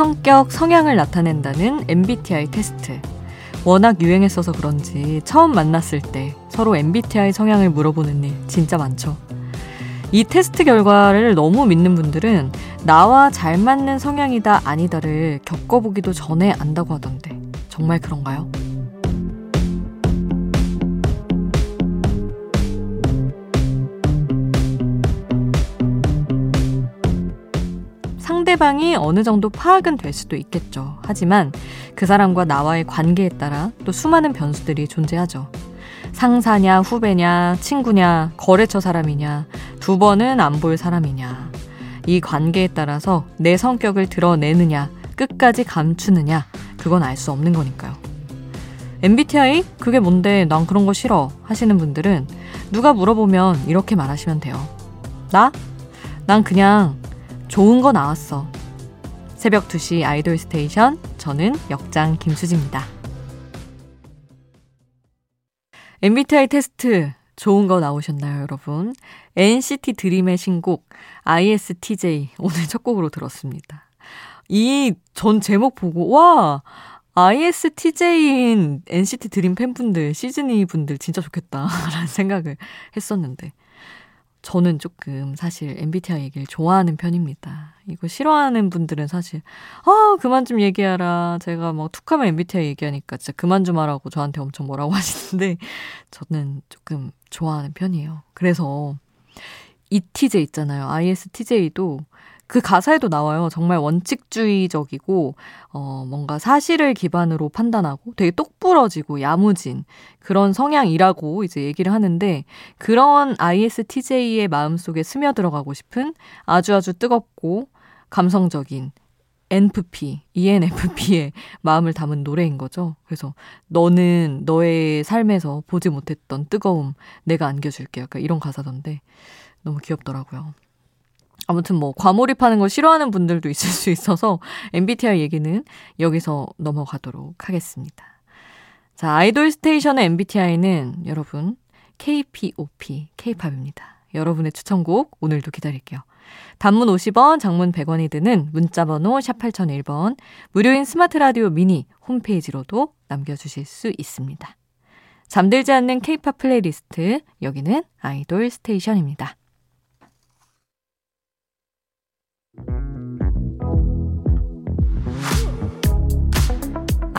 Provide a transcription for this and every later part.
성격, 성향을 나타낸다는 MBTI 테스트. 워낙 유행했어서 그런지 처음 만났을 때 서로 MBTI 성향을 물어보는 일 진짜 많죠. 이 테스트 결과를 너무 믿는 분들은 나와 잘 맞는 성향이다 아니다를 겪어보기도 전에 안다고 하던데 정말 그런가요? 상대방이 어느 정도 파악은 될 수도 있겠죠. 하지만 그 사람과 나와의 관계에 따라 또 수많은 변수들이 존재하죠. 상사냐, 후배냐, 친구냐, 거래처 사람이냐, 두 번은 안 볼 사람이냐. 이 관계에 따라서 내 성격을 드러내느냐, 끝까지 감추느냐, 그건 알 수 없는 거니까요. MBTI? 그게 뭔데 난 그런 거 싫어 하시는 분들은 누가 물어보면 이렇게 말하시면 돼요. 나? 난 그냥 좋은 거 나왔어. 새벽 2시 아이돌 스테이션, 저는 역장 김수지입니다. MBTI 테스트 좋은 거 나오셨나요, 여러분? NCT 드림의 신곡 ISTJ 오늘 첫 곡으로 들었습니다. 이 전 제목 보고 와 ISTJ인 NCT 드림 팬분들, 시즈니 분들 진짜 좋겠다라는 생각을 했었는데 저는 조금 사실 MBTI 얘기를 좋아하는 편입니다. 이거 싫어하는 분들은 사실 아 그만 좀 얘기하라. 제가 막 툭하면 MBTI 얘기하니까 진짜 그만 좀 하라고 저한테 엄청 뭐라고 하시는데 저는 조금 좋아하는 편이에요. 그래서 ETJ 있잖아요. ISTJ도 그 가사에도 나와요. 정말 원칙주의적이고, 어, 뭔가 사실을 기반으로 판단하고 되게 똑부러지고 야무진 그런 성향이라고 이제 얘기를 하는데, 그런 ISTJ의 마음속에 스며들어가고 싶은 아주 아주 뜨겁고 감성적인 NFP, ENFP의 마음을 담은 노래인 거죠. 그래서 너는 너의 삶에서 보지 못했던 뜨거움 내가 안겨줄게. 약간 이런 가사던데 너무 귀엽더라고요. 아무튼 뭐 과몰입하는 걸 싫어하는 분들도 있을 수 있어서 MBTI 얘기는 여기서 넘어가도록 하겠습니다. 자, 아이돌 스테이션의 MBTI는 여러분 KPOP, K-pop입니다. 여러분의 추천곡 오늘도 기다릴게요. 단문 50원, 장문 100원이 드는 문자번호 샵 8001번, 무료인 스마트 라디오 미니 홈페이지로도 남겨주실 수 있습니다. 잠들지 않는 K-pop 플레이리스트, 여기는 아이돌 스테이션입니다.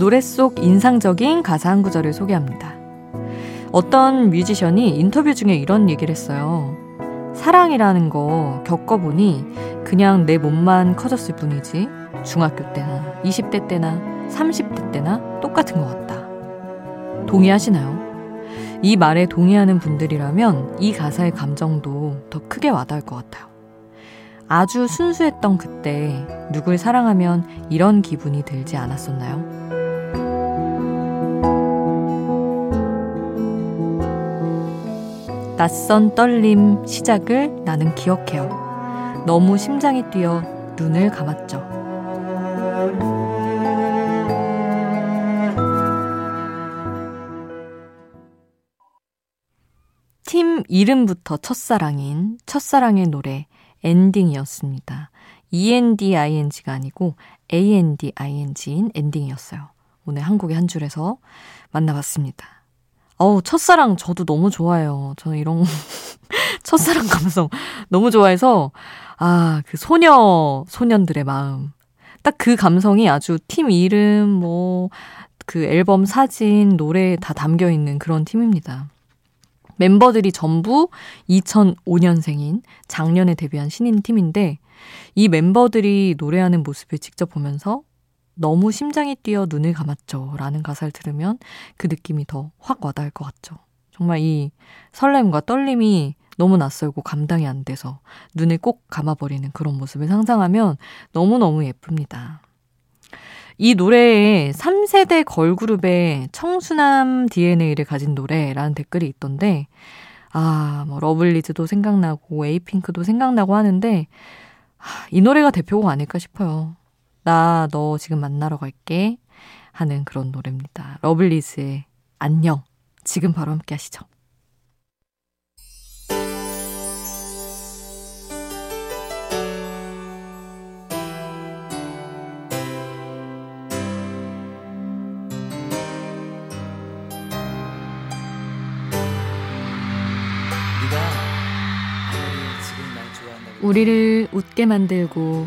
노래 속 인상적인 가사 한 구절을 소개합니다. 어떤 뮤지션이 인터뷰 중에 이런 얘기를 했어요. 사랑이라는 거 겪어보니 그냥 내 몸만 커졌을 뿐이지 중학교 때나 20대 때나 30대 때나 똑같은 것 같다. 동의하시나요? 이 말에 동의하는 분들이라면 이 가사의 감정도 더 크게 와닿을 것 같아요. 아주 순수했던 그때 누굴 사랑하면 이런 기분이 들지 않았었나요? 낯선 떨림 시작을 나는 기억해요. 너무 심장이 뛰어 눈을 감았죠. 팀 이름부터 첫사랑인 첫사랑의 노래 엔딩이었습니다. ENDING가 아니고 ANDING인 엔딩이었어요. 오늘 한국의 한 줄에서 만나봤습니다. 어우, 첫사랑 저도 너무 좋아해요. 저는 이런 첫사랑 감성 너무 좋아해서 아, 그 소녀 소년들의 마음. 딱 그 감성이 아주 팀 이름 뭐 그 앨범 사진, 노래 다 담겨 있는 그런 팀입니다. 멤버들이 전부 2005년생인 작년에 데뷔한 신인 팀인데 이 멤버들이 노래하는 모습을 직접 보면서 너무 심장이 뛰어 눈을 감았죠. 라는 가사를 들으면 그 느낌이 더 확 와닿을 것 같죠. 정말 이 설렘과 떨림이 너무 낯설고 감당이 안 돼서 눈을 꼭 감아버리는 그런 모습을 상상하면 너무너무 예쁩니다. 이 노래에 3세대 걸그룹의 청순함 DNA를 가진 노래라는 댓글이 있던데, 아, 뭐, 러블리즈도 생각나고, 에이핑크도 생각나고 하는데, 아, 이 노래가 대표곡 아닐까 싶어요. 나 너 지금 만나러 갈게. 하는 그런 노래입니다. 러블리즈의 안녕. 지금 바로 함께 하시죠. 우리를 웃게 만들고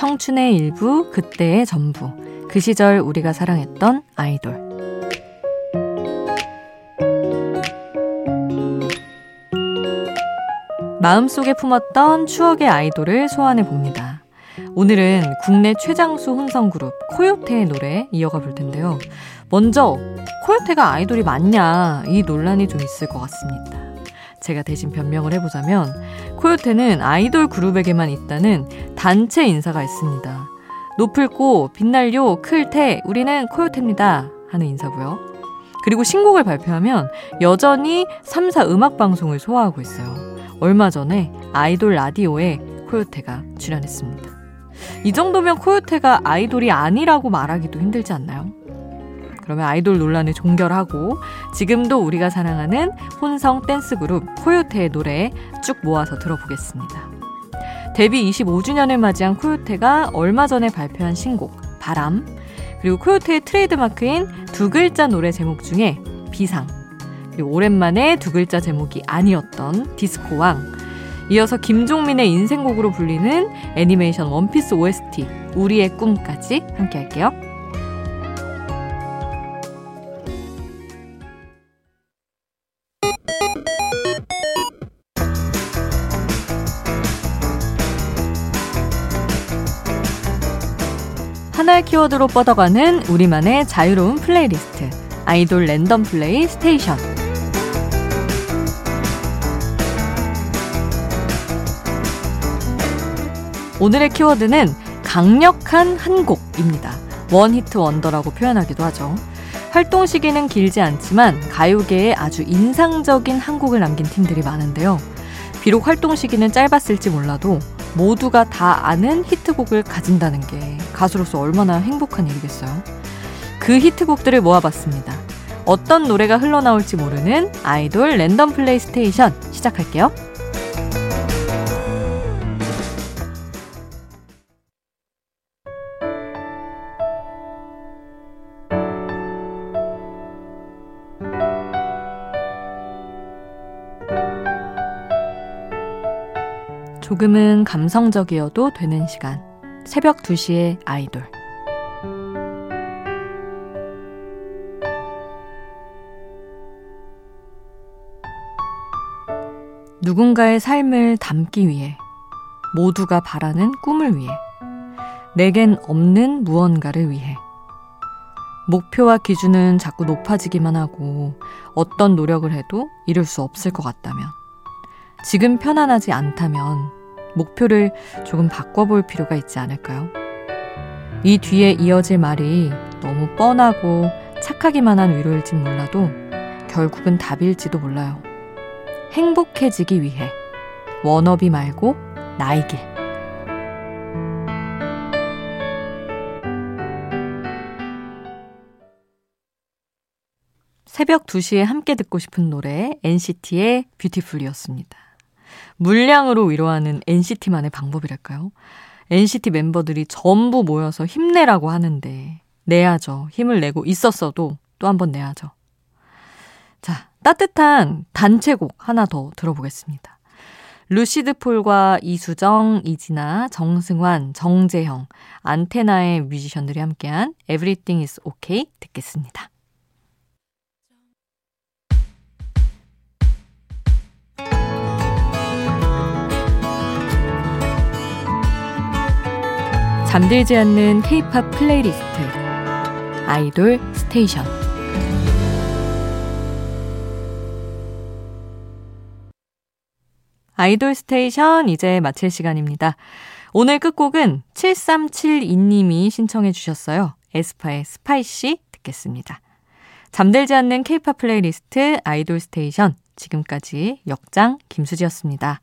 청춘의 일부, 그때의 전부. 그 시절 우리가 사랑했던 아이돌. 마음속에 품었던 추억의 아이돌을 소환해 봅니다. 오늘은 국내 최장수 혼성 그룹 코요테의 노래 이어가 볼 텐데요. 먼저 코요테가 아이돌이 맞냐 이 논란이 좀 있을 것 같습니다. 제가 대신 변명을 해보자면 코요테는 아이돌 그룹에게만 있다는 단체 인사가 있습니다. 높을고 빛날요 클테 우리는 코요테입니다 하는 인사고요. 그리고 신곡을 발표하면 여전히 3사 음악 방송을 소화하고 있어요. 얼마 전에 아이돌 라디오에 코요테가 출연했습니다. 이 정도면 코요테가 아이돌이 아니라고 말하기도 힘들지 않나요? 그러면 아이돌 논란을 종결하고 지금도 우리가 사랑하는 혼성 댄스 그룹 코요태의 노래 쭉 모아서 들어보겠습니다. 데뷔 25주년을 맞이한 코요태가 얼마 전에 발표한 신곡 바람 그리고 코요태의 트레이드마크인 두 글자 노래 제목 중에 비상 그리고 오랜만에 두 글자 제목이 아니었던 디스코왕 이어서 김종민의 인생곡으로 불리는 애니메이션 원피스 OST 우리의 꿈까지 함께 할게요. 하나의 키워드로 뻗어가는 우리만의 자유로운 플레이리스트. 아이돌 랜덤 플레이 스테이션. 오늘의 키워드는 강력한 한 곡입니다. one-hit wonder라고 표현하기도 하죠. 활동 시기는 길지 않지만 가요계에 아주 인상적인 한 곡을 남긴 팀들이 많은데요. 비록 활동 시기는 짧았을지 몰라도 모두가 다 아는 히트곡을 가진다는 게 가수로서 얼마나 행복한 일이겠어요. 그 히트곡들을 모아봤습니다. 어떤 노래가 흘러나올지 모르는 아이돌 랜덤 플레이 스테이션 시작할게요. 조금은 감성적이어도 되는 시간. 새벽 2시에 아이돌. 누군가의 삶을 담기 위해, 모두가 바라는 꿈을 위해, 내겐 없는 무언가를 위해. 목표와 기준은 자꾸 높아지기만 하고 어떤 노력을 해도 이룰 수 없을 것 같다면, 지금 편안하지 않다면 목표를 조금 바꿔볼 필요가 있지 않을까요? 이 뒤에 이어질 말이 너무 뻔하고 착하기만 한 위로일진 몰라도 결국은 답일지도 몰라요. 행복해지기 위해 워너비 말고 길. 새벽 2시에 함께 듣고 싶은 노래 NCT의 뷰티풀이었습니다. 물량으로 위로하는 NCT만의 방법이랄까요? NCT 멤버들이 전부 모여서 힘내라고 하는데 내야죠. 힘을 내고 있었어도 또 한 번 내야죠. 자, 따뜻한 단체곡 하나 더 들어보겠습니다. 루시드 폴과 이수정, 이진아, 정승환, 정재형, 안테나의 뮤지션들이 함께한 Everything is OK 듣겠습니다. 잠들지 않는 K-pop 플레이리스트 아이돌 스테이션 아이돌 스테이션 이제 마칠 시간입니다. 오늘 끝곡은 7372님이 신청해 주셨어요. 에스파의 Spicy 듣겠습니다. 잠들지 않는 K-pop 플레이리스트 아이돌 스테이션 지금까지 역장 김수지였습니다.